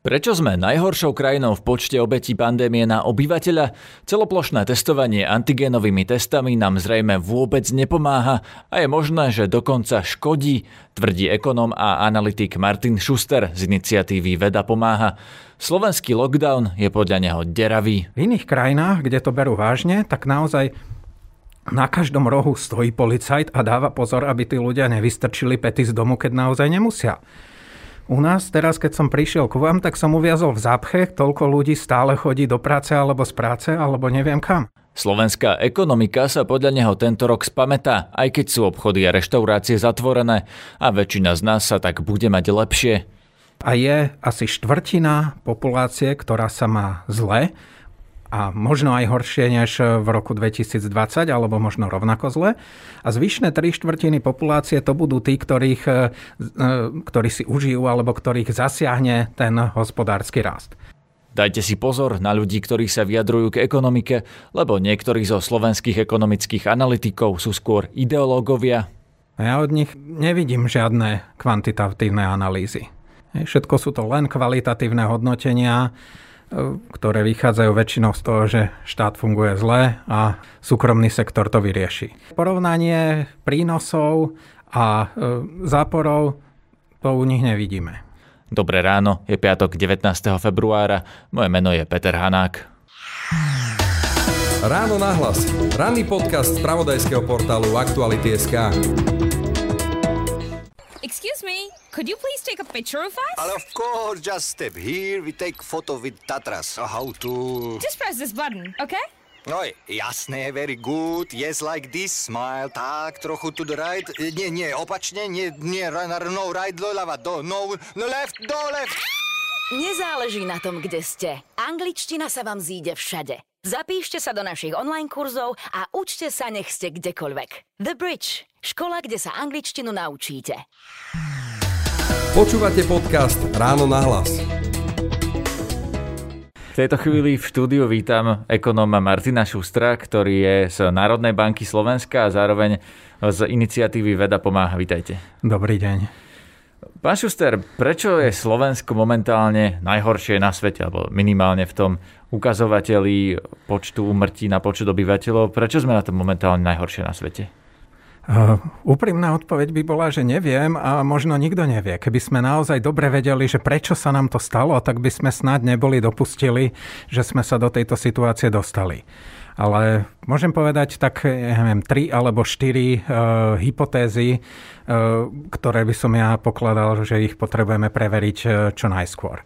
Prečo sme najhoršou krajinou v počte obetí pandémie na obyvateľa? Celoplošné testovanie antigénovými testami nám zrejme vôbec nepomáha a je možné, že dokonca škodí, tvrdí ekonom a analytik Martin Schuster z iniciatívy Veda pomáha. Slovenský lockdown je podľa neho deravý. V iných krajinách, kde to berú vážne, tak naozaj na každom rohu stojí policajt a dáva pozor, aby tí ľudia nevystrčili pety z domu, keď naozaj nemusia. U nás teraz, keď som prišiel ku vám, tak som uviazol v zápche, toľko ľudí stále chodí do práce alebo z práce, alebo neviem kam. Slovenská ekonomika sa podľa neho tento rok spametá, aj keď sú obchody a reštaurácie zatvorené a väčšina z nás sa tak bude mať lepšie. A je asi štvrtina populácie, ktorá sa má zle a možno aj horšie než v roku 2020, alebo možno rovnako zle. A zvyšné tri štvrtiny populácie to budú tí, ktorých, e, ktorí si užijú alebo ktorých zasiahne ten hospodársky rast. Dajte si pozor na ľudí, ktorí sa vyjadrujú k ekonomike, lebo niektorí zo slovenských ekonomických analytikov sú skôr ideológovia. Ja od nich nevidím žiadne kvantitatívne analýzy. Všetko sú to len kvalitatívne hodnotenia, ktoré vychádzajú väčšinou z toho, že štát funguje zle a súkromný sektor to vyrieši. Porovnanie prínosov a e, záporov to u nich nevidíme. Dobré ráno, je piatok 19. februára, moje meno je Peter Hanák. Ráno nahlas. Ranný podcast z pravodajského portálu Aktuality.sk. Excuse me, could you please take a picture of us? But of course, just step here, we take photo with Tatras. How to... Just press this button, okay? Oj, jasné, very good. Yes, like this, smile. Tak, trochu to the right. E, Nie, nie, opačne, nie, nie, no, right, doľava, do, no, no left, do, left. Nezáleží na tom, kde ste. Angličtina sa vám zíde všade. Zapíšte sa do našich online kurzov a učte sa, nech ste kdekoľvek. The Bridge. Škola, kde sa angličtinu naučíte. Počúvate podcast Ráno na hlas. V tejto chvíli v štúdiu vítam ekonóma Martina Šustra, ktorý je z Národnej banky Slovenska a zároveň z iniciatívy Veda pomáha. Vítajte. Dobrý deň. Pán Šuster, prečo je Slovensko momentálne najhoršie na svete, alebo minimálne v tom ukazovateli počtu umrtí na počet obyvateľov? Prečo sme na tom momentálne najhoršie na svete? Uh, úprimná odpoveď by bola, že neviem a možno nikto nevie. Keby sme naozaj dobre vedeli, že prečo sa nám to stalo, tak by sme snad neboli dopustili, že sme sa do tejto situácie dostali. Ale môžem povedať tak, neviem, tri alebo štyri uh, hypotézy, uh, ktoré by som ja pokladal, že ich potrebujeme preveriť čo najskôr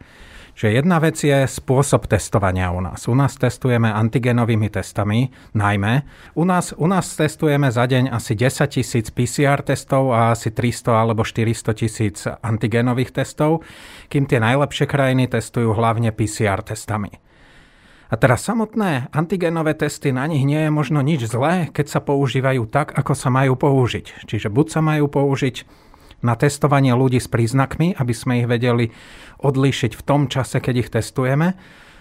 že jedna vec je spôsob testovania u nás. U nás testujeme antigenovými testami, najmä. U nás, u nás testujeme za deň asi 10 tisíc PCR testov a asi 300 alebo 400 tisíc antigenových testov, kým tie najlepšie krajiny testujú hlavne PCR testami. A teraz samotné antigenové testy, na nich nie je možno nič zlé, keď sa používajú tak, ako sa majú použiť. Čiže buď sa majú použiť na testovanie ľudí s príznakmi, aby sme ich vedeli odlíšiť v tom čase, keď ich testujeme,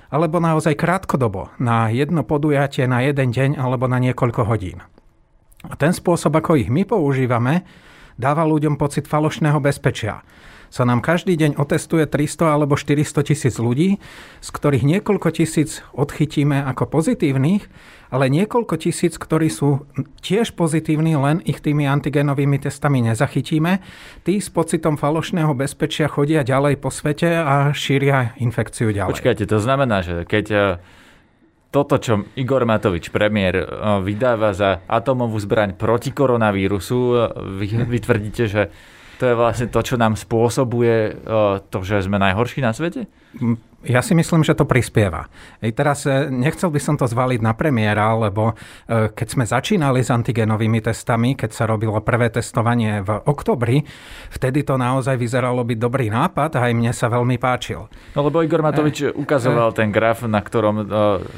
alebo naozaj krátkodobo, na jedno podujatie, na jeden deň alebo na niekoľko hodín. A ten spôsob, ako ich my používame, dáva ľuďom pocit falošného bezpečia sa nám každý deň otestuje 300 alebo 400 tisíc ľudí, z ktorých niekoľko tisíc odchytíme ako pozitívnych, ale niekoľko tisíc, ktorí sú tiež pozitívni, len ich tými antigenovými testami nezachytíme. Tí s pocitom falošného bezpečia chodia ďalej po svete a šíria infekciu ďalej. Počkajte, to znamená, že keď e, toto, čo Igor Matovič, premiér, e, vydáva za atomovú zbraň proti koronavírusu, e, vy, vy tvrdíte, že to je vlastne to, čo nám spôsobuje to, že sme najhorší na svete? Ja si myslím, že to prispieva. Ej, teraz e, nechcel by som to zvaliť na premiéra, lebo e, keď sme začínali s antigenovými testami, keď sa robilo prvé testovanie v oktobri, vtedy to naozaj vyzeralo byť dobrý nápad a aj mne sa veľmi páčil. No lebo Igor Matovič e, ukazoval e, ten graf, na ktorom e,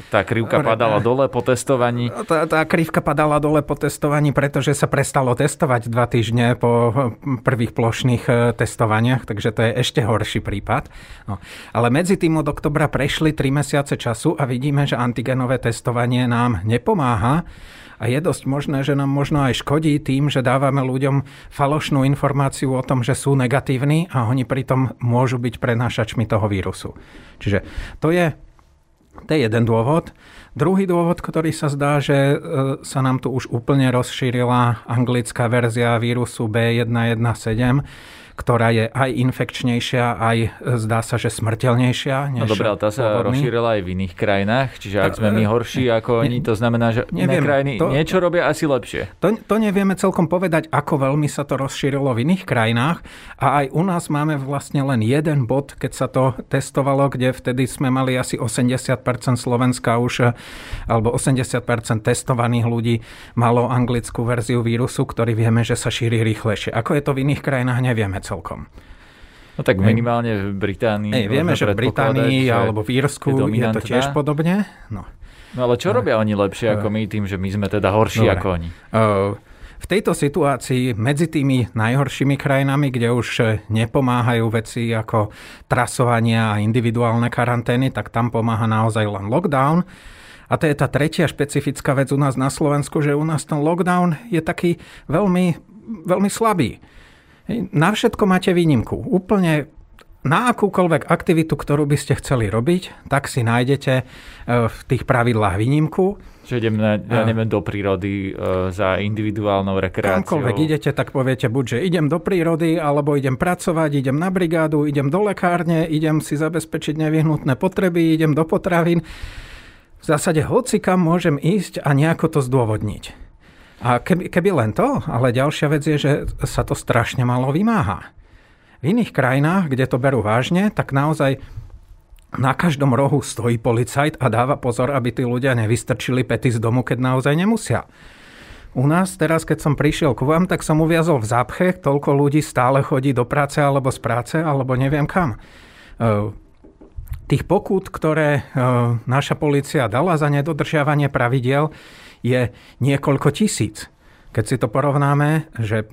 tá krivka padala dole po testovaní. Tá, tá krivka padala dole po testovaní, pretože sa prestalo testovať dva týždne po prvých plošných testovaniach, takže to je ešte horší prípad. No. Ale medzi tým od oktobra prešli 3 mesiace času a vidíme, že antigenové testovanie nám nepomáha a je dosť možné, že nám možno aj škodí tým, že dávame ľuďom falošnú informáciu o tom, že sú negatívni a oni pritom môžu byť prenášačmi toho vírusu. Čiže to je, to je jeden dôvod. Druhý dôvod, ktorý sa zdá, že e, sa nám tu už úplne rozšírila anglická verzia vírusu B117, ktorá je aj infekčnejšia, aj e, zdá sa, že smrteľnejšia. Než no dobré, ale tá sa pôvodný. rozšírila aj v iných krajinách, čiže ak sme my e, horší ako oni, to znamená, že neviem, iné krajiny to, niečo robia asi lepšie. To, to nevieme celkom povedať, ako veľmi sa to rozšírilo v iných krajinách a aj u nás máme vlastne len jeden bod, keď sa to testovalo, kde vtedy sme mali asi 80% Slovenska už, e, alebo 80% testovaných ľudí malo anglickú verziu vírusu, ktorý vieme, že sa šíri rýchlejšie. Ako je to v iných krajinách, nevieme celkom. No tak minimálne v Británii. Ej, vieme, že v Británii alebo v Írsku je, je to tiež podobne. No. no ale čo robia oni lepšie ako my tým, že my sme teda horší Dobre. ako oni? v tejto situácii medzi tými najhoršími krajinami, kde už nepomáhajú veci ako trasovania a individuálne karantény, tak tam pomáha naozaj len lockdown. A to je tá tretia špecifická vec u nás na Slovensku, že u nás ten lockdown je taký veľmi, veľmi slabý. Na všetko máte výnimku. Úplne na akúkoľvek aktivitu, ktorú by ste chceli robiť, tak si nájdete e, v tých pravidlách výnimku. Že idem, na, ja neviem, do prírody e, za individuálnou rekreáciou. Kamkoľvek idete, tak poviete buď, že idem do prírody, alebo idem pracovať, idem na brigádu, idem do lekárne, idem si zabezpečiť nevyhnutné potreby, idem do potravín. V zásade hoci kam môžem ísť a nejako to zdôvodniť. A keby, keby len to, ale ďalšia vec je, že sa to strašne malo vymáha. V iných krajinách, kde to berú vážne, tak naozaj na každom rohu stojí policajt a dáva pozor, aby tí ľudia nevystrčili pety z domu, keď naozaj nemusia. U nás teraz, keď som prišiel k vám, tak som uviazol v zápche, toľko ľudí stále chodí do práce alebo z práce, alebo neviem kam. E, tých pokút, ktoré e, naša policia dala za nedodržiavanie pravidiel, je niekoľko tisíc. Keď si to porovnáme, že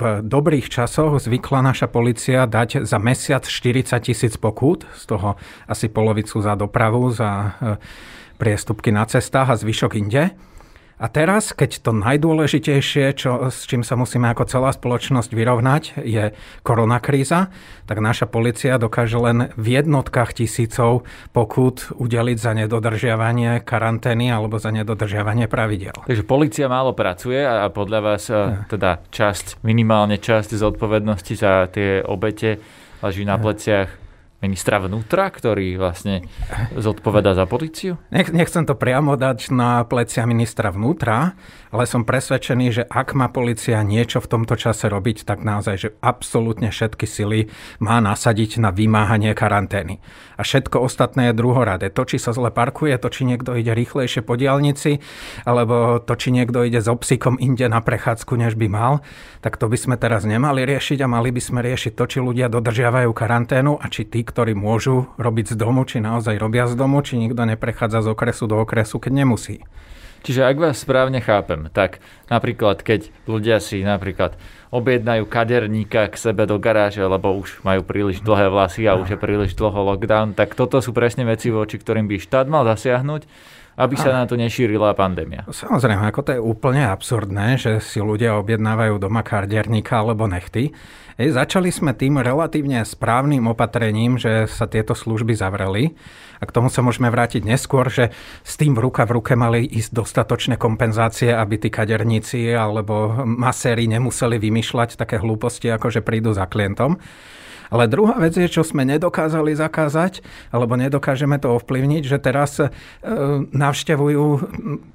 v dobrých časoch zvykla naša policia dať za mesiac 40 tisíc pokút, z toho asi polovicu za dopravu, za e, priestupky na cestách a zvyšok inde, a teraz, keď to najdôležitejšie, čo, s čím sa musíme ako celá spoločnosť vyrovnať, je koronakríza, tak naša policia dokáže len v jednotkách tisícov pokút udeliť za nedodržiavanie karantény alebo za nedodržiavanie pravidel. Takže policia málo pracuje a podľa vás teda časť, minimálne časť zodpovednosti za tie obete leží na pleciach ministra vnútra, ktorý vlastne zodpoveda za policiu? Nech, nechcem to priamo dať na plecia ministra vnútra, ale som presvedčený, že ak má policia niečo v tomto čase robiť, tak naozaj, že absolútne všetky sily má nasadiť na vymáhanie karantény. A všetko ostatné je druhoradé. To, či sa zle parkuje, to, či niekto ide rýchlejšie po diálnici, alebo to, či niekto ide s obsikom inde na prechádzku, než by mal, tak to by sme teraz nemali riešiť a mali by sme riešiť to, či ľudia dodržiavajú karanténu a či tí, ktorí môžu robiť z domu, či naozaj robia z domu, či nikto neprechádza z okresu do okresu, keď nemusí. Čiže ak vás správne chápem, tak napríklad keď ľudia si napríklad objednajú kaderníka k sebe do garáže, lebo už majú príliš dlhé vlasy a už je príliš dlho lockdown, tak toto sú presne veci, voči ktorým by štát mal zasiahnuť, aby sa na to nešírila pandémia. Samozrejme, ako to je úplne absurdné, že si ľudia objednávajú doma kaderníka alebo nechty. Ej, začali sme tým relatívne správnym opatrením, že sa tieto služby zavreli. A k tomu sa môžeme vrátiť neskôr, že s tým ruka v ruke mali ísť dostatočné kompenzácie, aby tí kaderníci alebo maséri nemuseli vymýšľať také hlúposti, ako že prídu za klientom. Ale druhá vec je, čo sme nedokázali zakázať, alebo nedokážeme to ovplyvniť, že teraz e, navštevujú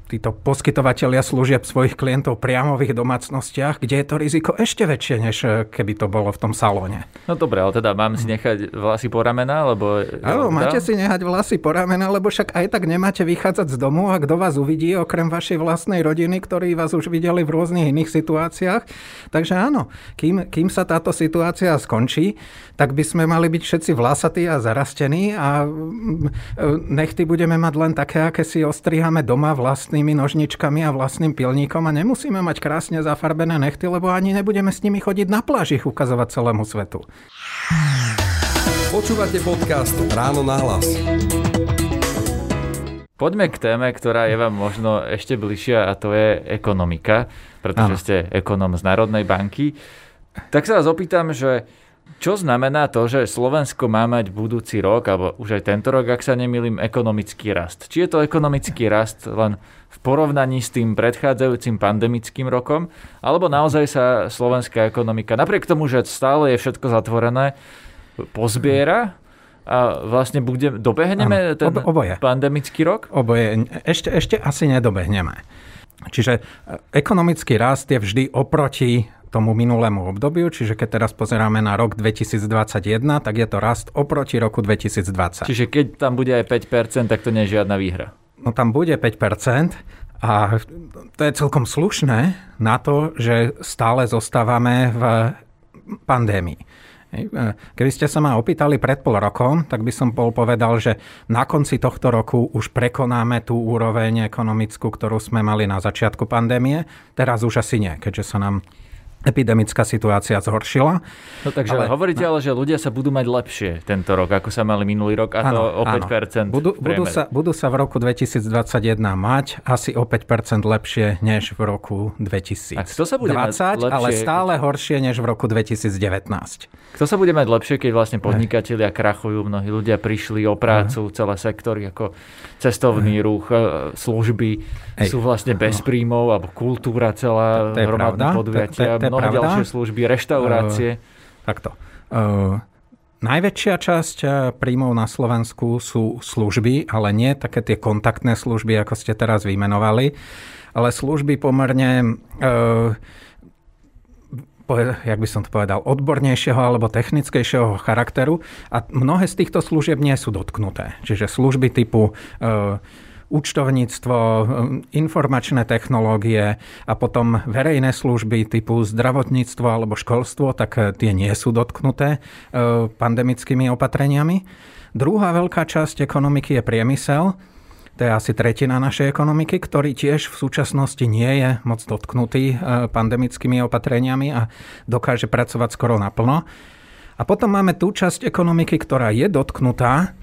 títo poskytovateľia služieb svojich klientov priamo v ich domácnostiach, kde je to riziko ešte väčšie, než e, keby to bolo v tom salóne. No dobre, ale teda mám si nechať vlasy po ramena, lebo... Áno, máte si nehať vlasy po ramena, lebo však aj tak nemáte vychádzať z domu a kto vás uvidí, okrem vašej vlastnej rodiny, ktorí vás už videli v rôznych iných situáciách. Takže áno, kým, kým sa táto situácia skončí, tak by sme mali byť všetci vlasatí a zarastení a mm, nechty budeme mať len také, aké si ostrihame doma vlastnými nožničkami a vlastným pilníkom a nemusíme mať krásne zafarbené nechty, lebo ani nebudeme s nimi chodiť na pláž ich ukazovať celému svetu. Počúvate podcast Ráno na hlas. Poďme k téme, ktorá je vám možno ešte bližšia a to je ekonomika, pretože Áno. ste ekonom z Národnej banky. Tak sa vás opýtam, že čo znamená to, že Slovensko má mať budúci rok, alebo už aj tento rok, ak sa nemýlim, ekonomický rast? Či je to ekonomický rast len v porovnaní s tým predchádzajúcim pandemickým rokom, alebo naozaj sa slovenská ekonomika, napriek tomu, že stále je všetko zatvorené, pozbiera a vlastne bude, dobehneme Áno, ten ob- oboje. pandemický rok? Oboje. Ešte, ešte asi nedobehneme. Čiže e, ekonomický rast je vždy oproti tomu minulému obdobiu, čiže keď teraz pozeráme na rok 2021, tak je to rast oproti roku 2020. Čiže keď tam bude aj 5%, tak to nie je žiadna výhra. No tam bude 5% a to je celkom slušné na to, že stále zostávame v pandémii. E, Keby ste sa ma opýtali pred pol rokom, tak by som bol povedal, že na konci tohto roku už prekonáme tú úroveň ekonomickú, ktorú sme mali na začiatku pandémie. Teraz už asi nie, keďže sa nám epidemická situácia zhoršila. No takže ale, hovoríte ale, že ľudia sa budú mať lepšie tento rok, ako sa mali minulý rok, a to o 5% Budú, v budú, priemere. sa, budú sa v roku 2021 mať asi o 5% lepšie než v roku 2020, A kto sa bude mať ale stále horšie než v roku 2019. Kto sa bude mať lepšie, keď vlastne podnikatelia krachujú, mnohí ľudia prišli o prácu, celé sektory ako cestovný ruch, e, služby Hej. sú vlastne bez príjmov, alebo kultúra celá, hromadné podujatia, mnohé pravda. ďalšie služby, reštaurácie. Takto. Uh, najväčšia časť eh, príjmov na Slovensku sú služby, ale nie také tie kontaktné služby, ako ste teraz vymenovali, ale služby pomerne uh, jak by som to povedal, odbornejšieho alebo technickejšieho charakteru a mnohé z týchto služieb nie sú dotknuté. Čiže služby typu e, účtovníctvo, informačné technológie a potom verejné služby typu zdravotníctvo alebo školstvo, tak e, tie nie sú dotknuté e, pandemickými opatreniami. Druhá veľká časť ekonomiky je priemysel, to je asi tretina našej ekonomiky, ktorý tiež v súčasnosti nie je moc dotknutý e, pandemickými opatreniami a dokáže pracovať skoro naplno. A potom máme tú časť ekonomiky, ktorá je dotknutá,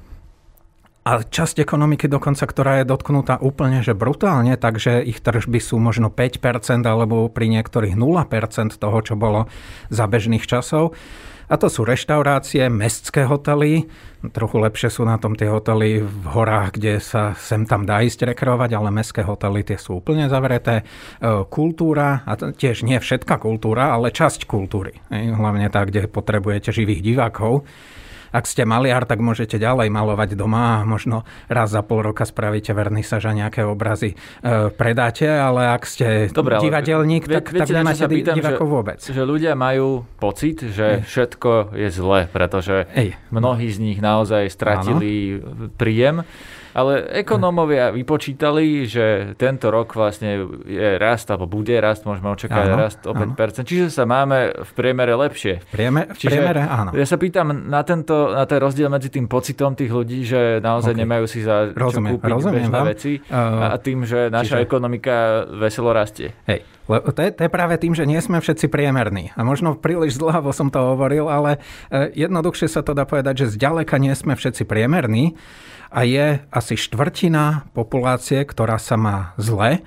a časť ekonomiky dokonca, ktorá je dotknutá úplne že brutálne, takže ich tržby sú možno 5% alebo pri niektorých 0% toho, čo bolo za bežných časov. A to sú reštaurácie, mestské hotely, trochu lepšie sú na tom tie hotely v horách, kde sa sem tam dá ísť rekreovať, ale mestské hotely tie sú úplne zavreté. E, Kultúra, a tiež nie všetká kultúra, ale časť kultúry. Hej, Hlavne tá, kde potrebujete živých divákov. Ak ste maliar, tak môžete ďalej malovať doma a možno raz za pol roka spravíte vernisaž a nejaké obrazy e, predáte, ale ak ste Dobre, ale divadelník, vie- tak, tak viete, čo nemáte sa pýtam, divákov že, vôbec. Že ľudia majú pocit, že všetko je zle, pretože Ej. mnohí z nich naozaj stratili príjem. Ale ekonómovia vypočítali, že tento rok vlastne je rast, alebo bude rast, môžeme očakávať Áno, rast o 5%, čiže sa máme v priemere lepšie. Priemer, v Čiže priemere áno. Ja sa pýtam na, tento, na ten rozdiel medzi tým pocitom tých ľudí, že naozaj Ok. nemajú si za čo Rozumiem, kúpiť rozumiem bežné vám. veci Uh, a tým, že naša čiže- ekonomika veselo rastie. Hej, to je, to je práve tým, že nie sme všetci priemerní. A možno príliš zdlhavo som to hovoril, ale e, jednoduchšie sa to dá povedať, že zďaleka nie sme všetci priemerní a je asi štvrtina populácie, ktorá sa má zle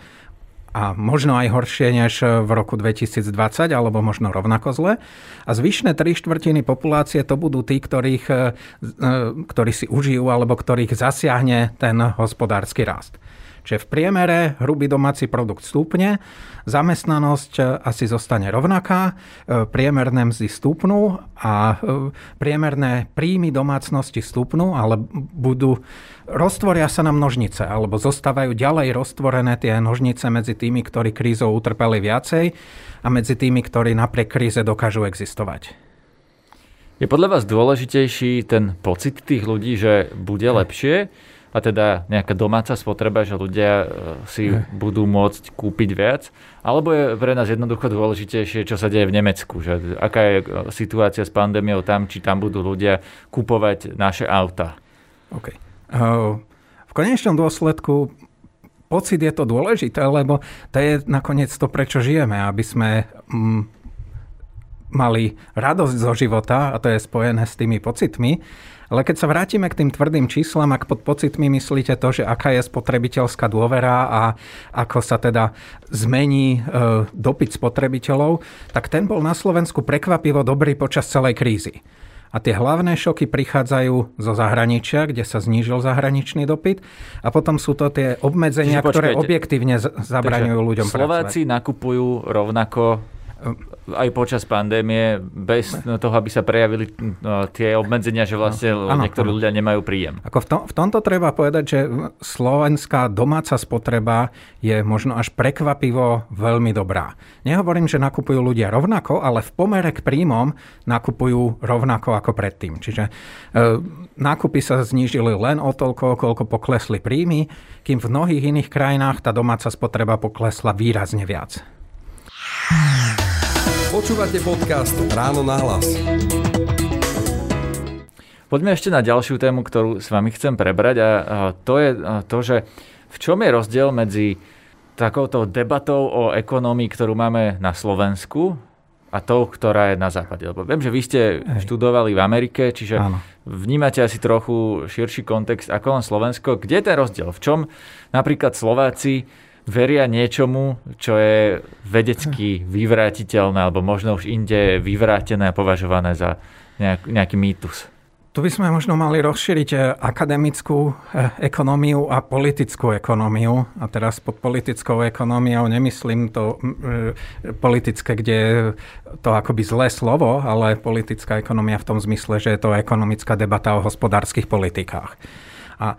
a možno aj horšie než v roku 2020, alebo možno rovnako zle. A zvyšné tri štvrtiny populácie to budú tí, ktorých, e, ktorí si užijú alebo ktorých zasiahne ten hospodársky rast. Čiže v priemere hrubý domáci produkt stúpne, zamestnanosť e, asi zostane rovnaká, e, priemerné mzdy stúpnú a priemerné príjmy domácnosti stúpnú, ale budú, roztvoria sa na množnice, alebo zostávajú ďalej roztvorené tie nožnice medzi tými, ktorí krízou utrpeli viacej a medzi tými, ktorí napriek kríze dokážu existovať. Je podľa vás dôležitejší ten pocit tých ľudí, že bude lepšie a teda nejaká domáca spotreba, že ľudia e, si budú môcť kúpiť viac? Alebo je pre nás jednoducho dôležitejšie, čo sa deje v Nemecku? Že aká je e, situácia s pandémiou tam, či tam budú ľudia kupovať naše auta? OK. Uh, V konečnom dôsledku pocit je to dôležité, lebo to je nakoniec to, prečo žijeme, aby sme mm, mali radosť zo života, a to je spojené s tými pocitmi. Ale keď sa vrátime k tým tvrdým číslam, ak pod pocitmi myslíte to, že aká je spotrebiteľská dôvera a ako sa teda zmení e, dopyt spotrebiteľov, tak ten bol na Slovensku prekvapivo dobrý počas celej krízy. A tie hlavné šoky prichádzajú zo zahraničia, kde sa znížil zahraničný dopyt. A potom sú to tie obmedzenia, Čiže ktoré objektívne zabraňujú ľuďom Slováci pracovať. nakupujú rovnako aj počas pandémie, bez toho, aby sa prejavili no, tie obmedzenia, že vlastne ano, niektorí ano. ľudia nemajú príjem. Ako v, tom, v tomto treba povedať, že slovenská domáca spotreba je možno až prekvapivo veľmi dobrá. Nehovorím, že nakupujú ľudia rovnako, ale v pomere k príjmom nakupujú rovnako ako predtým. Čiže e, nákupy sa znížili len o toľko, koľko poklesli príjmy, kým v mnohých iných krajinách tá domáca spotreba poklesla výrazne viac. Počúvate podcast Ráno na hlas. Poďme ešte na ďalšiu tému, ktorú s vami chcem prebrať a to je to, že v čom je rozdiel medzi takouto debatou o ekonomii, ktorú máme na Slovensku a tou, ktorá je na západe. Lebo viem, že vy ste Hej. študovali v Amerike, čiže Áno. vnímate asi trochu širší kontext ako len Slovensko. Kde je ten rozdiel? V čom napríklad Slováci veria niečomu, čo je vedecky vyvrátiteľné, alebo možno už inde vyvrátené a považované za nejak, nejaký mýtus. Tu by sme možno mali rozšíriť eh, akademickú eh, ekonómiu a politickú ekonómiu. A teraz pod politickou ekonómiou nemyslím to eh, politické, kde je to akoby zlé slovo, ale politická ekonomia v tom zmysle, že je to ekonomická debata o hospodárskych politikách. A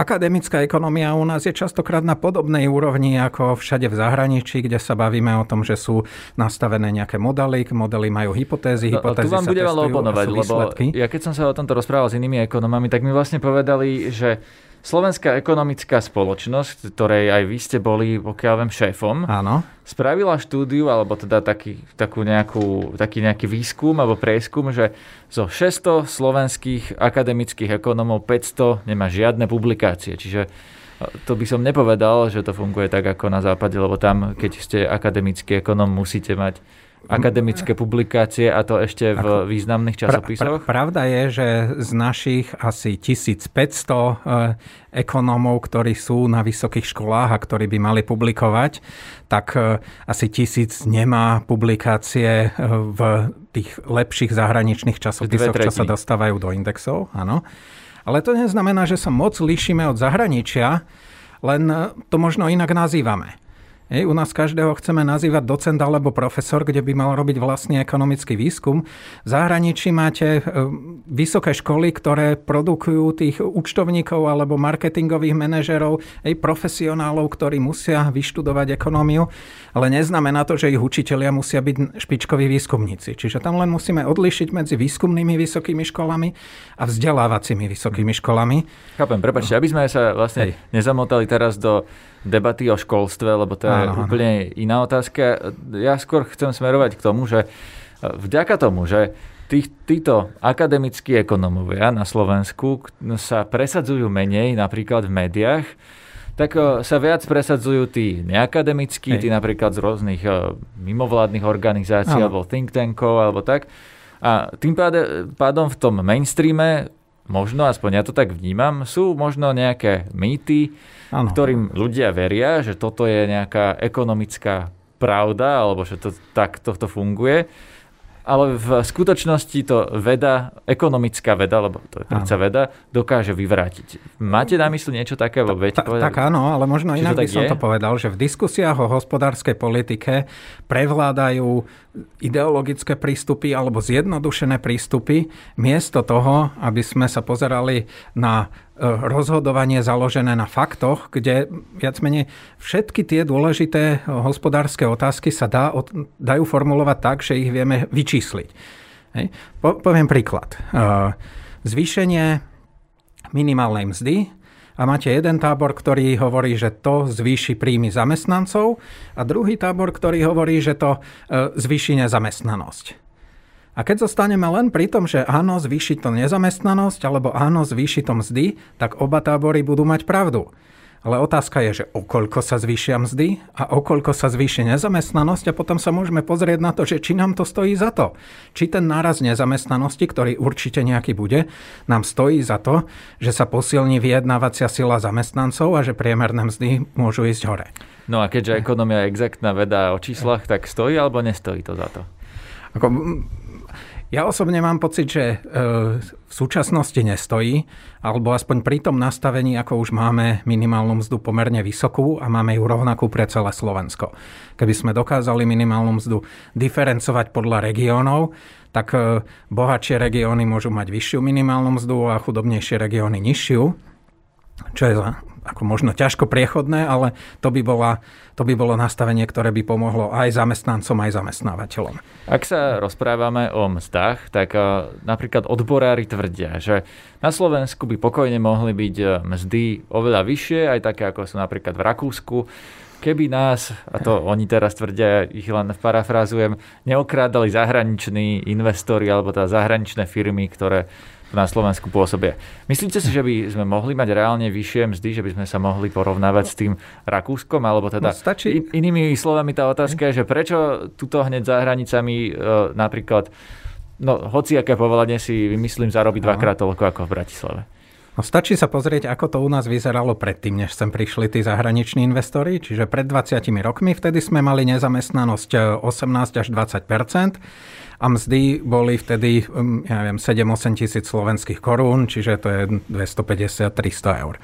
Akademická ekonomia u nás je častokrát na podobnej úrovni ako všade v zahraničí, kde sa bavíme o tom, že sú nastavené nejaké modely, modely majú hypotézy, no, hypotézy tu vám budem ale oponovať, lebo ja keď som sa o tomto rozprával s inými ekonomami, tak mi vlastne povedali, že Slovenská ekonomická spoločnosť, ktorej aj vy ste boli, pokiaľ viem, šéfom, Áno. spravila štúdiu, alebo teda taký, takú nejakú, taký nejaký výskum alebo prieskum, že zo 600 slovenských akademických ekonomov 500 nemá žiadne publikácie. Čiže to by som nepovedal, že to funguje tak ako na západe, lebo tam, keď ste akademický ekonom, musíte mať akademické publikácie a to ešte v významných časopisoch? Pra, pra, pravda je, že z našich asi 1500 eh, ekonómov, ktorí sú na vysokých školách a ktorí by mali publikovať, tak eh, asi tisíc nemá publikácie eh, v tých lepších zahraničných časopisoch, čo sa dostávajú do indexov. Áno. Ale to neznamená, že sa moc líšime od zahraničia, len to možno inak nazývame. Hej, u nás každého chceme nazývať docent alebo profesor, kde by mal robiť vlastný ekonomický výskum. V zahraničí máte e, vysoké školy, ktoré produkujú tých účtovníkov alebo marketingových manažerov, hej, profesionálov, ktorí musia vyštudovať ekonómiu, ale neznamená to, že ich učitelia musia byť špičkoví výskumníci. Čiže tam len musíme odlišiť medzi výskumnými vysokými školami a vzdelávacími vysokými školami. Chápem, prepačte, aby sme sa vlastne nezamotali teraz do debaty o školstve, lebo to je áno, úplne iná otázka. Ja skôr chcem smerovať k tomu, že vďaka tomu, že tí, títo akademickí ekonomovia na Slovensku sa presadzujú menej napríklad v médiách, tak e, sa viac presadzujú tí neakademickí, Hej. tí napríklad z rôznych e, mimovládnych organizácií áno. alebo think tankov alebo tak. A tým pádom v tom mainstreame, možno, aspoň ja to tak vnímam, sú možno nejaké mýty, ano. ktorým ľudia veria, že toto je nejaká ekonomická pravda, alebo že to, tak toto funguje ale v skutočnosti to veda, ekonomická veda, lebo to je predsa veda, dokáže vyvrátiť. Máte na mysli niečo také? Lebo viete ta, tak áno, ale možno inak by som je? to povedal, že v diskusiách o hospodárskej politike prevládajú ideologické prístupy alebo zjednodušené prístupy, miesto toho, aby sme sa pozerali na rozhodovanie založené na faktoch, kde viac menej všetky tie dôležité hospodárske otázky sa dá, dajú formulovať tak, že ich vieme vyčísliť. Hej. Po, poviem príklad. E, zvýšenie minimálnej mzdy a máte jeden tábor, ktorý hovorí, že to zvýši príjmy zamestnancov a druhý tábor, ktorý hovorí, že to e, zvýši nezamestnanosť. A keď zostaneme len pri tom, že áno, zvýši to nezamestnanosť, alebo áno, zvýši to mzdy, tak oba tábory budú mať pravdu. Ale otázka je, že o koľko sa zvýšia mzdy a o koľko sa zvýši nezamestnanosť a potom sa môžeme pozrieť na to, že či nám to stojí za to. Či ten náraz nezamestnanosti, ktorý určite nejaký bude, nám stojí za to, že sa posilní vyjednávacia sila zamestnancov a že priemerné mzdy môžu ísť hore. No a keďže ekonomia je exaktná veda o číslach, tak stojí alebo nestojí to za to? Ako, ja osobne mám pocit, že e, v súčasnosti nestojí, alebo aspoň pri tom nastavení, ako už máme minimálnu mzdu pomerne vysokú a máme ju rovnakú pre celé Slovensko. Keby sme dokázali minimálnu mzdu diferencovať podľa regiónov, tak e, bohatšie regióny môžu mať vyššiu minimálnu mzdu a chudobnejšie regióny nižšiu, čo je ako možno ťažko priechodné, ale to by, bola, to by bolo nastavenie, ktoré by pomohlo aj zamestnancom, aj zamestnávateľom. Ak sa rozprávame o mzdách, tak napríklad odborári tvrdia, že na Slovensku by pokojne mohli byť eh, mzdy oveľa vyššie, aj také ako sú napríklad v Rakúsku, keby nás, a to oni teraz tvrdia, ich len parafrázujem, neokrádali zahraniční investori alebo teda zahraničné firmy, ktoré na Slovensku pôsobia. Myslíte si, že by sme mohli mať reálne vyššie mzdy, že by sme sa mohli porovnávať s tým Rakúskom? Alebo teda no, stačí... In, inými slovami tá otázka je, že prečo tuto hneď za hranicami e, napríklad, no hoci aké povolanie si vymyslím zarobiť dvakrát toľko ako v Bratislave. No stačí sa pozrieť, ako to u nás vyzeralo predtým, než sem prišli tí zahraniční investori. Čiže pred 20 rokmi vtedy sme mali nezamestnanosť 18 e, až 20% a mzdy boli vtedy, um, ja neviem, 7-8 tisíc slovenských korún, čiže to je 250-300 eur.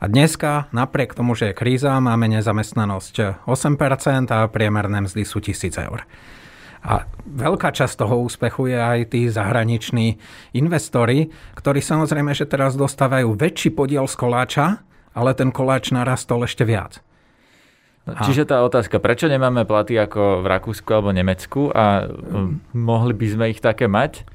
A dneska, napriek tomu, že je kríza, máme nezamestnanosť 8% a priemerné mzdy sú 1000 eur. A veľká časť toho úspechu je aj tí zahraniční investori, ktorí samozrejme, že teraz dostávajú väčší podiel z koláča, ale ten koláč narastol ešte viac. No, čiže tá otázka, prečo nemáme platy ako v Rakúsku alebo Nemecku a um, mohli by sme ich také mať?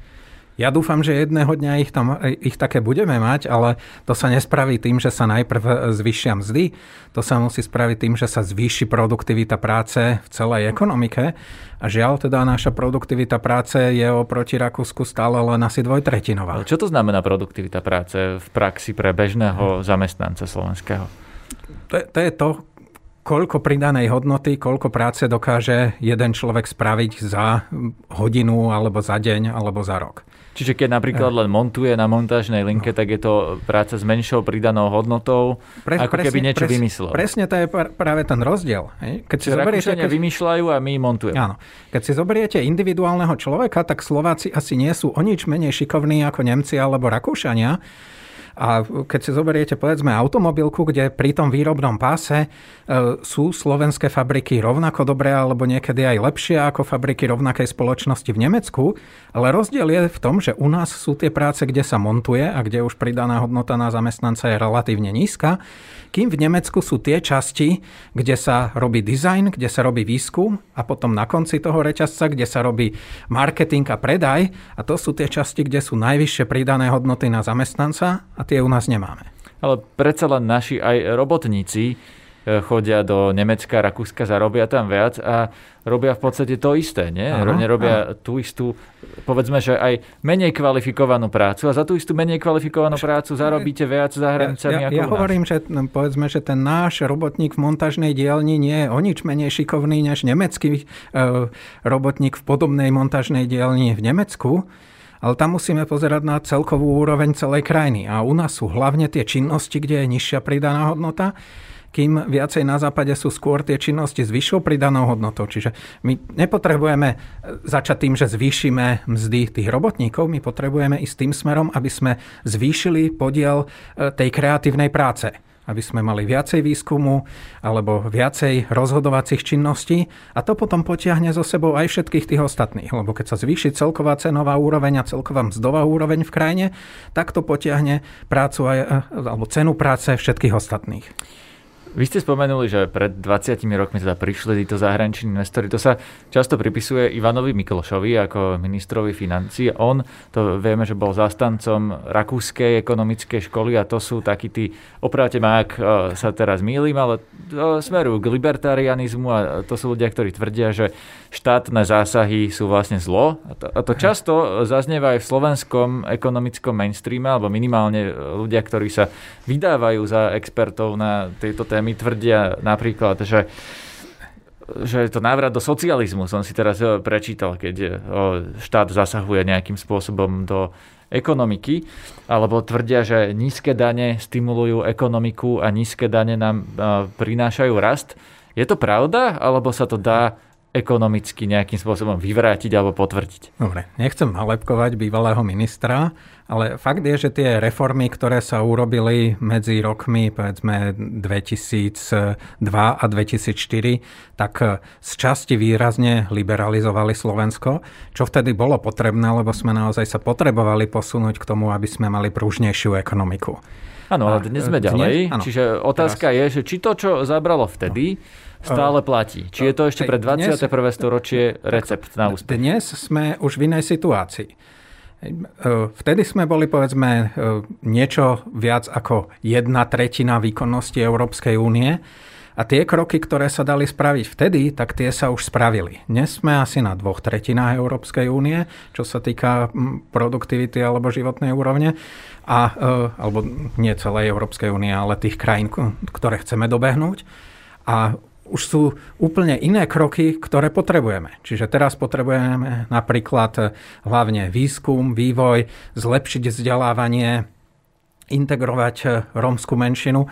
Ja dúfam, že jedného dňa ich, tam, ich také budeme mať, ale to sa nespraví tým, že sa najprv zvýšia mzdy. To sa musí spraviť tým, že sa zvýši produktivita práce v celej ekonomike. A žiaľ, teda naša produktivita práce je oproti Rakúsku stále len asi dvojtretinová. Čo to znamená produktivita práce v praxi pre bežného zamestnanca slovenského? To, to je to, koľko pridanej hodnoty, koľko práce dokáže jeden človek spraviť za hodinu, alebo za deň, alebo za rok. Čiže keď napríklad len montuje na montážnej linke, tak je to práca s menšou pridanou hodnotou, Pre, ako presne, keby niečo pres, vymyslel. Presne to je práve ten rozdiel. Keď si zoberiete, keď... vymýšľajú a my montujeme. Áno. Keď si zoberiete individuálneho človeka, tak Slováci asi nie sú o nič menej šikovní ako Nemci alebo Rakúšania. A keď si zoberiete povedzme automobilku, kde pri tom výrobnom páse e, sú slovenské fabriky rovnako dobré alebo niekedy aj lepšie ako fabriky rovnakej spoločnosti v Nemecku, ale rozdiel je v tom, že u nás sú tie práce, kde sa montuje a kde už pridaná hodnota na zamestnanca je relatívne nízka, kým v Nemecku sú tie časti, kde sa robí dizajn, kde sa robí výskum a potom na konci toho reťazca, kde sa robí marketing a predaj. A to sú tie časti, kde sú najvyššie pridané hodnoty na zamestnanca a tie u nás nemáme. Ale predsa len naši aj robotníci E, chodia do Nemecka, Rakúska, zarobia tam viac a robia v podstate to isté, nie? Áno, Nerobia áno. tú istú, povedzme, že aj menej kvalifikovanú prácu a za tú istú menej kvalifikovanú prácu zarobíte viac za hranicami ja, ja, ako Ja hovorím, že no, povedzme, že ten náš robotník v montažnej dielni nie je o nič menej šikovný než nemecký e, robotník v podobnej montažnej dielni v Nemecku, ale tam musíme pozerať na celkovú úroveň celej krajiny. A u nás sú hlavne tie činnosti, kde je nižšia pridaná hodnota kým viacej na západe sú skôr tie činnosti s vyššou pridanou hodnotou. Čiže my nepotrebujeme začať tým, že zvýšime mzdy tých robotníkov, my potrebujeme ísť tým smerom, aby sme zvýšili podiel e, tej kreatívnej práce aby sme mali viacej výskumu alebo viacej rozhodovacích činností a to potom potiahne zo sebou aj všetkých tých ostatných. Lebo keď sa zvýši celková cenová úroveň a celková mzdová úroveň v krajine, tak to potiahne prácu aj, alebo cenu práce všetkých ostatných. Vy ste spomenuli, že pred 20 rokmi teda prišli títo zahraniční investori. To sa často pripisuje Ivanovi Miklošovi ako ministrovi financí. On, to vieme, že bol zastancom rakúskej ekonomickej školy a to sú takí tí, opravte ma, ak e, sa teraz mýlim, ale e, smerujú k libertarianizmu a to sú ľudia, ktorí tvrdia, že štátne zásahy sú vlastne zlo. A to, a to často zaznieva aj v slovenskom ekonomickom mainstreame, alebo minimálne ľudia, ktorí sa vydávajú za expertov na tieto témy mi tvrdia napríklad, že že je to návrat do socializmu, som si teraz e, prečítal, keď e, štát zasahuje nejakým spôsobom do ekonomiky, alebo tvrdia, že nízke dane stimulujú ekonomiku a nízke dane nám e, prinášajú rast. Je to pravda, alebo sa to dá ekonomicky nejakým spôsobom vyvrátiť alebo potvrdiť? Dobre, nechcem nalepkovať bývalého ministra, ale fakt je, že tie reformy, ktoré sa urobili medzi rokmi povedzme 2002 a 2004, tak z časti výrazne liberalizovali Slovensko, čo vtedy bolo potrebné, lebo sme naozaj sa potrebovali posunúť k tomu, aby sme mali prúžnejšiu ekonomiku. Áno, ale dnes sme ďalej. Dnes, čiže otázka teraz. je, že či to, čo zabralo vtedy, stále platí. Či je to ešte pre 21. Dnes, storočie recept na úspech? Dnes sme už v inej situácii. E, vtedy sme boli, povedzme, e, niečo viac ako jedna tretina výkonnosti Európskej únie a tie kroky, ktoré sa dali spraviť vtedy, tak tie sa už spravili. Dnes sme asi na dvoch tretinách Európskej únie, čo sa týka produktivity alebo životnej úrovne, a, e, alebo nie celej Európskej únie, ale tých krajín, ktoré chceme dobehnúť. A už sú úplne iné kroky, ktoré potrebujeme. Čiže teraz potrebujeme napríklad eh, hlavne výskum, vývoj, zlepšiť vzdelávanie, integrovať eh, rómsku menšinu,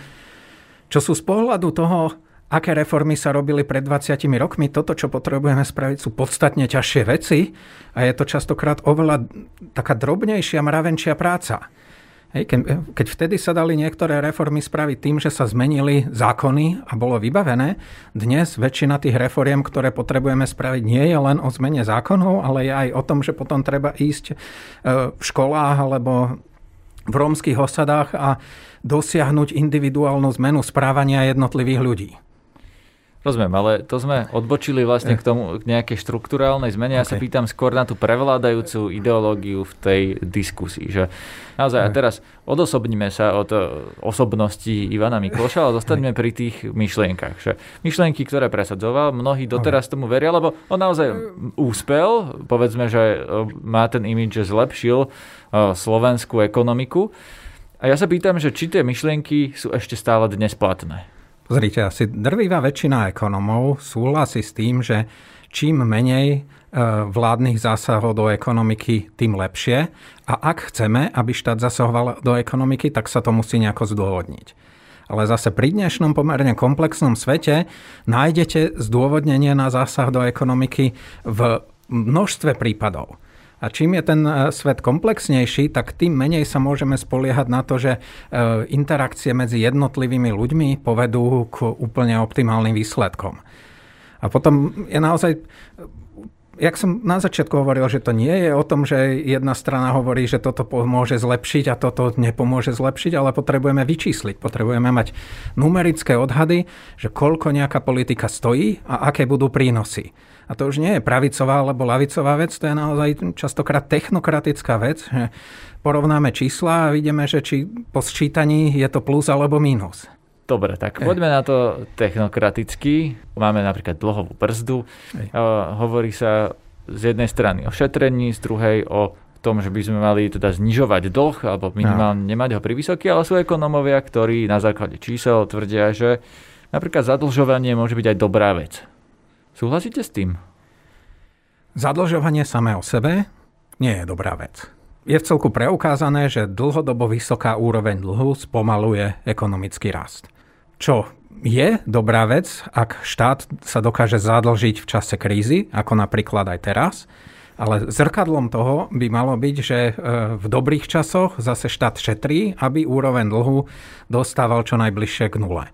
čo sú z pohľadu toho, aké reformy sa robili pred 20 rokmi, toto, čo potrebujeme spraviť, sú podstatne ťažšie veci a je to častokrát oveľa taká drobnejšia, mravenčia práca. Keď vtedy sa dali niektoré reformy spraviť tým, že sa zmenili zákony a bolo vybavené, dnes väčšina tých reforiem, ktoré potrebujeme spraviť, nie je len o zmene zákonov, ale je aj o tom, že potom treba ísť e, v školách alebo v rómskych osadách a dosiahnuť individuálnu zmenu správania jednotlivých ľudí. Rozumiem, ale to sme odbočili vlastne k tomu, k nejakej štruktúrálnej zmene. Ja sa pýtam skôr na tú prevládajúcu ideológiu v tej diskusii. Že naozaj, a teraz odosobníme sa od e, osobnosti Ivana Mikloša, ale zostaneme pri tých myšlienkach. Že myšlienky, ktoré presadzoval, mnohí doteraz tomu veria, lebo on naozaj úspel, povedzme, že e, má ten imidž, že zlepšil e, slovenskú ekonomiku. A ja sa pýtam, že či tie myšlienky sú ešte stále dnes platné. Pozrite, asi drvivá väčšina ekonomov súhlasí s tým, že čím menej e, vládnych zásahov do ekonomiky, tým lepšie. A ak chceme, aby štát zasahoval do ekonomiky, tak sa to musí nejako zdôvodniť. Ale zase pri dnešnom pomerne komplexnom svete nájdete zdôvodnenie na zásah do ekonomiky v množstve prípadov. A čím je ten e, svet komplexnejší, tak tým menej sa môžeme spoliehať na to, že e, interakcie medzi jednotlivými ľuďmi povedú k úplne optimálnym výsledkom. A potom je naozaj jak som na začiatku hovoril, že to nie je o tom, že jedna strana hovorí, že toto pomôže zlepšiť a toto nepomôže zlepšiť, ale potrebujeme vyčísliť. Potrebujeme mať numerické odhady, že koľko nejaká politika stojí a aké budú prínosy. A to už nie je pravicová alebo lavicová vec, to je naozaj častokrát technokratická vec. Že porovnáme čísla a vidíme, že či po sčítaní je to plus alebo mínus. Dobre, tak poďme na to technokraticky. Máme napríklad dlhovú brzdu. Ej. Hovorí sa z jednej strany o šetrení, z druhej o tom, že by sme mali teda znižovať dlh alebo minimálne nemať ho pri vysoký, ale sú ekonomovia, ktorí na základe čísel tvrdia, že napríklad zadlžovanie môže byť aj dobrá vec. Súhlasíte s tým? Zadlžovanie samé o sebe nie je dobrá vec. Je v celku preukázané, že dlhodobo vysoká úroveň dlhu spomaluje ekonomický rast. Čo je dobrá vec, ak štát sa dokáže zadlžiť v čase krízy, ako napríklad aj teraz, ale zrkadlom toho by malo byť, že e, v dobrých časoch zase štát šetrí, aby úroveň dlhu dostával čo najbližšie k nule.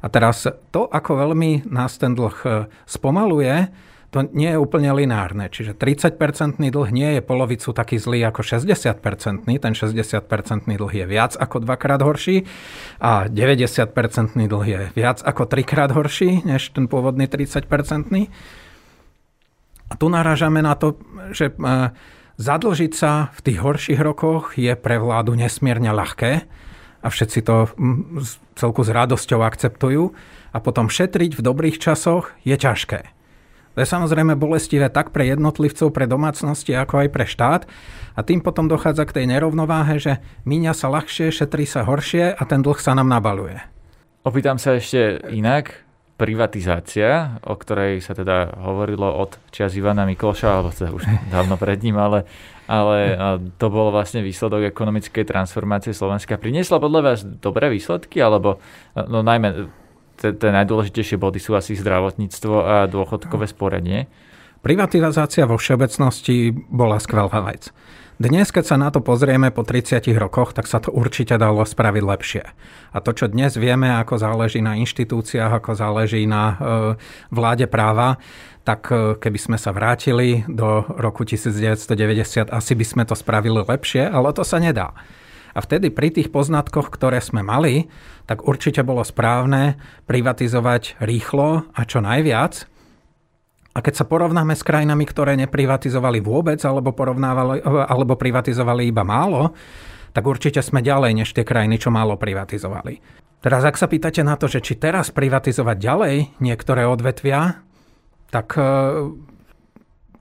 A teraz to, ako veľmi nás ten dlh e, spomaluje, to nie je úplne lineárne. Čiže 30-percentný dlh nie je polovicu taký zlý ako 60-percentný. Ten 60-percentný dlh je viac ako dvakrát horší a 90-percentný dlh je viac ako trikrát horší než ten pôvodný 30-percentný. A tu narážame na to, že e, zadlžiť sa v tých horších rokoch je pre vládu nesmierne ľahké a všetci to celku s radosťou akceptujú a potom šetriť v dobrých časoch je ťažké. To je samozrejme bolestivé tak pre jednotlivcov, pre domácnosti, ako aj pre štát. A tým potom dochádza k tej nerovnováhe, že míňa sa ľahšie, šetrí sa horšie a ten dlh sa nám nabaluje. Opýtam sa ešte inak. Privatizácia, o ktorej sa teda hovorilo od čias Ivana Mikloša, alebo teda už dávno pred ním, ale, ale to bol vlastne výsledok ekonomickej transformácie Slovenska. Priniesla podľa vás dobré výsledky, alebo no najmä tie najdôležitejšie body sú asi zdravotníctvo a dôchodkové sporenie. Privatizácia vo všeobecnosti bola skvelá vec. Dnes, keď sa na to pozrieme po 30 rokoch, tak sa to určite dalo spraviť lepšie. A to, čo dnes vieme, ako záleží na inštitúciách, ako záleží na e, vláde práva, tak e, keby sme sa vrátili do roku 1990, asi by sme to spravili lepšie, ale to sa nedá. A vtedy pri tých poznatkoch, ktoré sme mali, tak určite bolo správne privatizovať rýchlo a čo najviac. A keď sa porovnáme s krajinami, ktoré neprivatizovali vôbec alebo, porovnávali, alebo privatizovali iba málo, tak určite sme ďalej než tie krajiny, čo málo privatizovali. Teraz ak sa pýtate na to, že či teraz privatizovať ďalej niektoré odvetvia, tak e,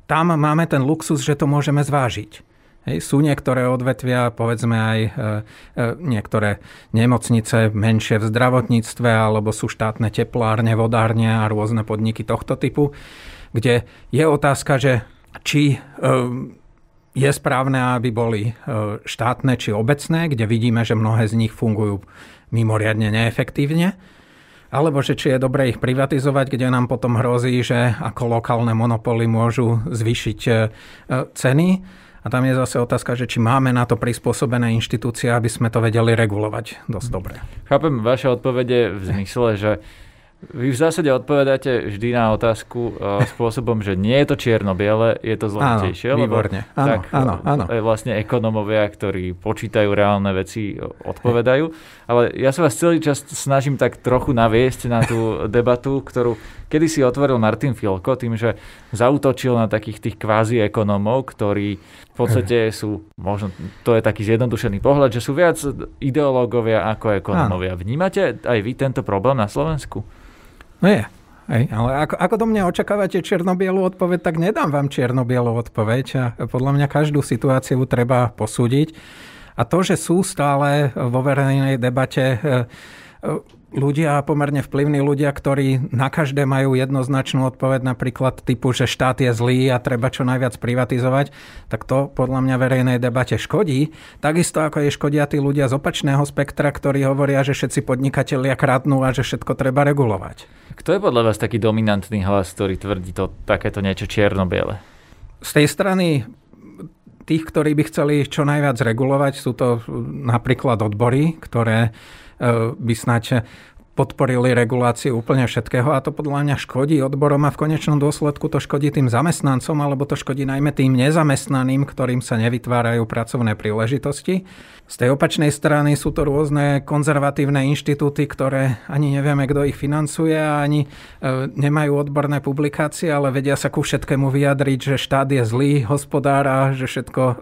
tam máme ten luxus, že to môžeme zvážiť. Sú niektoré odvetvia, povedzme aj e, e, niektoré nemocnice menšie v zdravotníctve, alebo sú štátne teplárne, vodárne a rôzne podniky tohto typu, kde je otázka, že či e, je správne, aby boli e, štátne či obecné, kde vidíme, že mnohé z nich fungujú mimoriadne neefektívne, alebo že či je dobré ich privatizovať, kde nám potom hrozí, že ako lokálne monopoly môžu zvýšiť e, ceny a tam je zase otázka, že či máme na to prispôsobené inštitúcie, aby sme to vedeli regulovať dosť dobre. Chápem vaše odpovede v zmysle, že vy v zásade odpovedáte vždy na otázku uh, spôsobom, že nie je to čierno-biele, je to zložitejšie. Áno, výborne. Áno, tak, áno, áno. Vlastne ekonomovia, ktorí počítajú reálne veci, odpovedajú. Ale ja sa vás celý čas snažím tak trochu naviesť na tú debatu, ktorú kedy si otvoril Martin Filko tým, že zautočil na takých tých kvázi ekonomov, ktorí v podstate sú, možno to je taký zjednodušený pohľad, že sú viac ideológovia ako ekonomovia. Vnímate aj vy tento problém na Slovensku? No je. Hej, ale ako, ako do mňa očakávate čierno-bielú odpoveď, tak nedám vám čierno-bielú odpoveď. A podľa mňa každú situáciu treba posúdiť. A to, že sú stále vo verejnej debate e, e, ľudia, pomerne vplyvní ľudia, ktorí na každé majú jednoznačnú odpoveď, napríklad typu, že štát je zlý a treba čo najviac privatizovať, tak to podľa mňa verejnej debate škodí. Takisto ako je škodia tí ľudia z opačného spektra, ktorí hovoria, že všetci podnikatelia kradnú a že všetko treba regulovať. Kto je podľa vás taký dominantný hlas, ktorý tvrdí to takéto niečo čierno-biele? Z tej strany tých, ktorí by chceli čo najviac regulovať, sú to napríklad odbory, ktoré by snáď podporili reguláciu úplne všetkého a to podľa mňa škodí odborom a v konečnom dôsledku to škodí tým zamestnancom alebo to škodí najmä tým nezamestnaným, ktorým sa nevytvárajú pracovné príležitosti. Z tej opačnej strany sú to rôzne konzervatívne inštitúty, ktoré ani nevieme, kto ich financuje a ani e, nemajú odborné publikácie, ale vedia sa ku všetkému vyjadriť, že štát je zlý hospodár a že všetko e,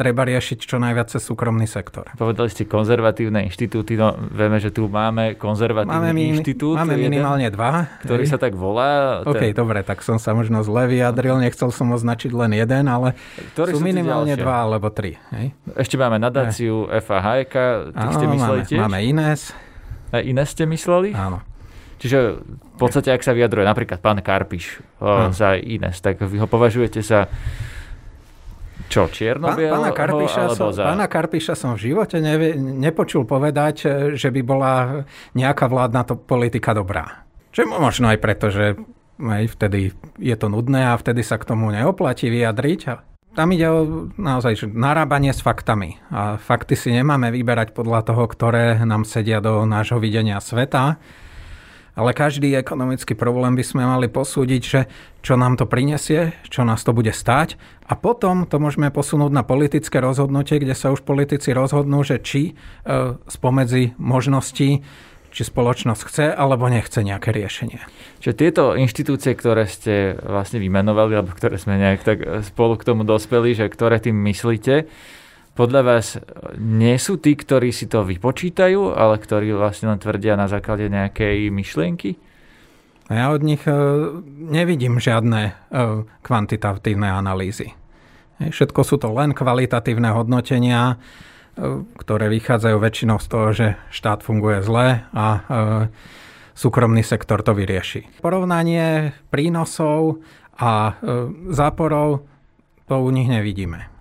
treba riešiť čo najviac cez súkromný sektor. Povedali ste konzervatívne inštitúty, no vieme, že tu máme konzervatívny máme min, inštitút. Máme minimálne jeden, dva. Ktorý hej. sa tak volá. OK, ten... dobre, tak som sa možno zle vyjadril, nechcel som označiť len jeden, ale ktorý sú minimálne dva alebo tri. Hej? Ešte máme nadáciu FAHK, tých ste mysleli máme, tiež? Máme Ines. A Ines ste mysleli? Áno. Čiže v podstate, ak sa vyjadruje napríklad pán Karpiš o, za Ines, tak vy ho považujete za čo, čierno pána Karpiša, som, za... pána Karpiša som v živote nevie, nepočul povedať, že by bola nejaká vládna to politika dobrá. Čo možno aj preto, že aj vtedy je to nudné a vtedy sa k tomu neoplatí vyjadriť. Tam ide o naozaj že narábanie s faktami. A fakty si nemáme vyberať podľa toho, ktoré nám sedia do nášho videnia sveta. Ale každý ekonomický problém by sme mali posúdiť, že čo nám to prinesie, čo nás to bude stáť a potom to môžeme posunúť na politické rozhodnutie, kde sa už politici rozhodnú, že či e, spomedzi možností či spoločnosť chce alebo nechce nejaké riešenie. Čiže tieto inštitúcie, ktoré ste vlastne vymenovali, alebo ktoré sme nejak tak spolu k tomu dospeli, že ktoré tým myslíte, podľa vás nie sú tí, ktorí si to vypočítajú, ale ktorí vlastne len tvrdia na základe nejakej myšlienky? Ja od nich e, nevidím žiadne e, kvantitatívne analýzy. Všetko sú to len kvalitatívne hodnotenia, e, ktoré vychádzajú väčšinou z toho, že štát funguje zle a súkromný sektor to vyrieši. Porovnanie prínosov a záporov to u nich nevidíme.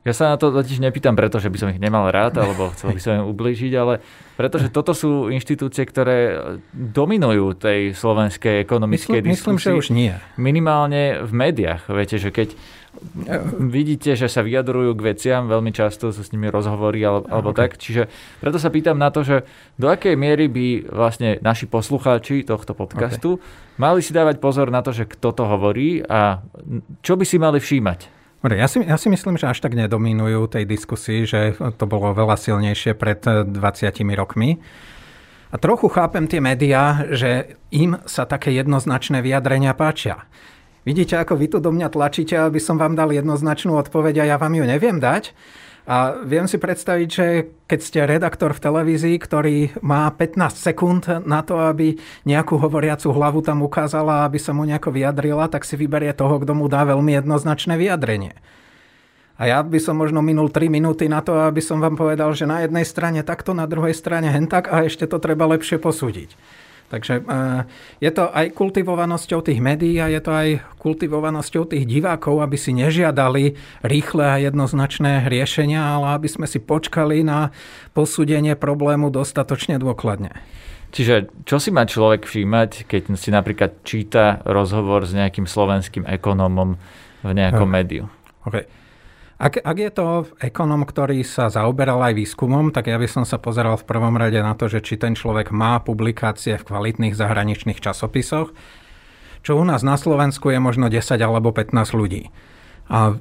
Ja sa na to totiž nepýtam preto, že by som ich nemal rád, alebo chcel by som im ublížiť, ale pretože toto sú inštitúcie, ktoré dominujú tej slovenskej ekonomickej myslím, diskusii. Myslím, že už nie. Minimálne v médiách. Viete, že keď vidíte, že sa vyjadrujú k veciam, veľmi často sú s nimi rozhovory alebo, alebo okay. tak. Čiže preto sa pýtam na to, že do akej miery by vlastne naši poslucháči tohto podcastu okay. mali si dávať pozor na to, že kto to hovorí a čo by si mali všímať. Ja si, ja si myslím, že až tak nedominujú tej diskusii, že to bolo veľa silnejšie pred 20 rokmi. A trochu chápem tie médiá, že im sa také jednoznačné vyjadrenia páčia. Vidíte, ako vy tu do mňa tlačíte, aby som vám dal jednoznačnú odpoveď a ja vám ju neviem dať? A viem si predstaviť, že keď ste redaktor v televízii, ktorý má 15 sekúnd na to, aby nejakú hovoriacu hlavu tam ukázala, aby sa mu nejako vyjadrila, tak si vyberie toho, kto mu dá veľmi jednoznačné vyjadrenie. A ja by som možno minul 3 minúty na to, aby som vám povedal, že na jednej strane takto, na druhej strane hentak a ešte to treba lepšie posúdiť. Takže eh, je to aj kultivovanosťou tých médií a je to aj kultivovanosťou tých divákov, aby si nežiadali rýchle a jednoznačné riešenia, ale aby sme si počkali na posúdenie problému dostatočne dôkladne. Čiže čo si má človek všímať, keď si napríklad číta rozhovor s nejakým slovenským ekonómom v nejakom médiu? Okay. Ak, ak je to ekonom, ktorý sa zaoberal aj výskumom, tak ja by som sa pozeral v prvom rade na to, že či ten človek má publikácie v kvalitných zahraničných časopisoch, čo u nás na Slovensku je možno 10 alebo 15 ľudí. A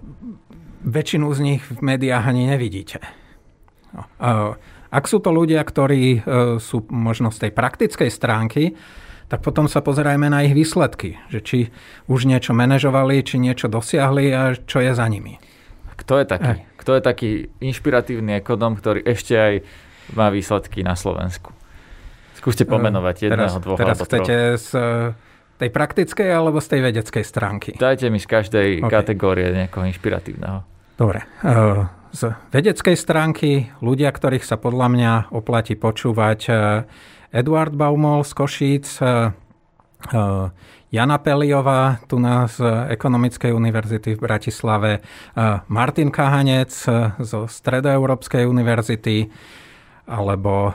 väčšinu z nich v médiách ani nevidíte. No. Ak sú to ľudia, ktorí e, sú možno z tej praktickej stránky, tak potom sa pozerajme na ich výsledky, že či už niečo manažovali, či niečo dosiahli a čo je za nimi. Kto je taký? Aj. Kto je taký inšpiratívny ekonom, ktorý ešte aj má výsledky na Slovensku? Skúste eh, pomenovať jedného, teraz, dvoch teraz alebo chcete z eh, tej praktickej alebo z tej vedeckej stránky? Dajte mi z každej okay. kategórie niekoho inšpiratívneho. Dobre. Eh, z vedeckej stránky ľudia, ktorých sa podľa mňa oplatí počúvať Eduard Baumol z Košíc, Jana Peliová, tu na z Ekonomickej univerzity v Bratislave, Martin Kahanec zo Stredoeurópskej univerzity, alebo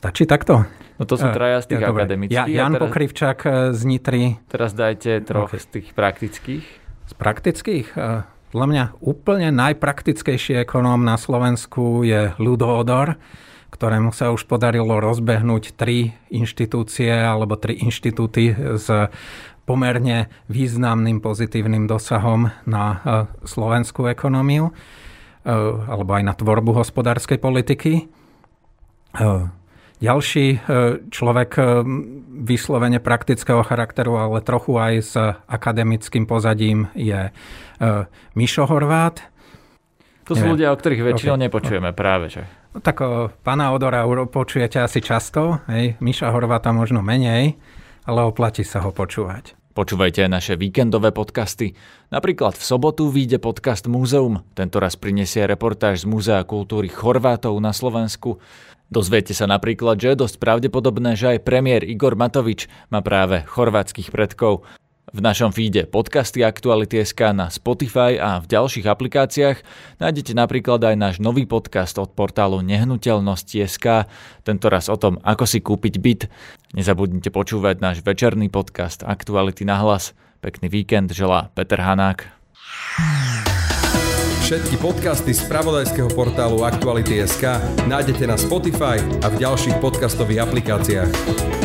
Stačí takto? No to sú traja z tých ja, akademických. Ja, Jan teraz, Pokrivčak z Nitry. Teraz dajte troch okay. z tých praktických. Z praktických? Podľa mňa úplne najpraktickejší ekonóm na Slovensku je Ludo Odor ktorému sa už podarilo rozbehnúť tri inštitúcie alebo tri inštitúty s pomerne významným pozitívnym dosahom na e, slovenskú ekonómiu e, alebo aj na tvorbu hospodárskej politiky. E, ďalší človek vyslovene praktického charakteru, ale trochu aj s akademickým pozadím je Mišo Horvát. To sú ľudia, o ktorých väčšinou okay. nepočujeme práve, že? No, tak o, pána Odora počujete asi často, hej, Miša Horváta možno menej, ale oplatí sa ho počúvať. Počúvajte aj naše víkendové podcasty. Napríklad v sobotu vyjde podcast Múzeum. Tentoraz prinesie reportáž z Múzea kultúry Chorvátov na Slovensku. Dozviete sa napríklad, že je dosť pravdepodobné, že aj premiér Igor Matovič má práve chorvátskych predkov. V našom feede podcasty Aktuality.sk na Spotify a v ďalších aplikáciách nájdete napríklad aj náš nový podcast od portálu Nehnuteľnosti.sk, tentoraz o tom, ako si kúpiť byt. Nezabudnite počúvať náš večerný podcast Aktuality na hlas. Pekný víkend želá Peter Hanák. Všetky podcasty z pravodajského portálu Aktuality.sk nájdete na Spotify a v ďalších podcastových aplikáciách.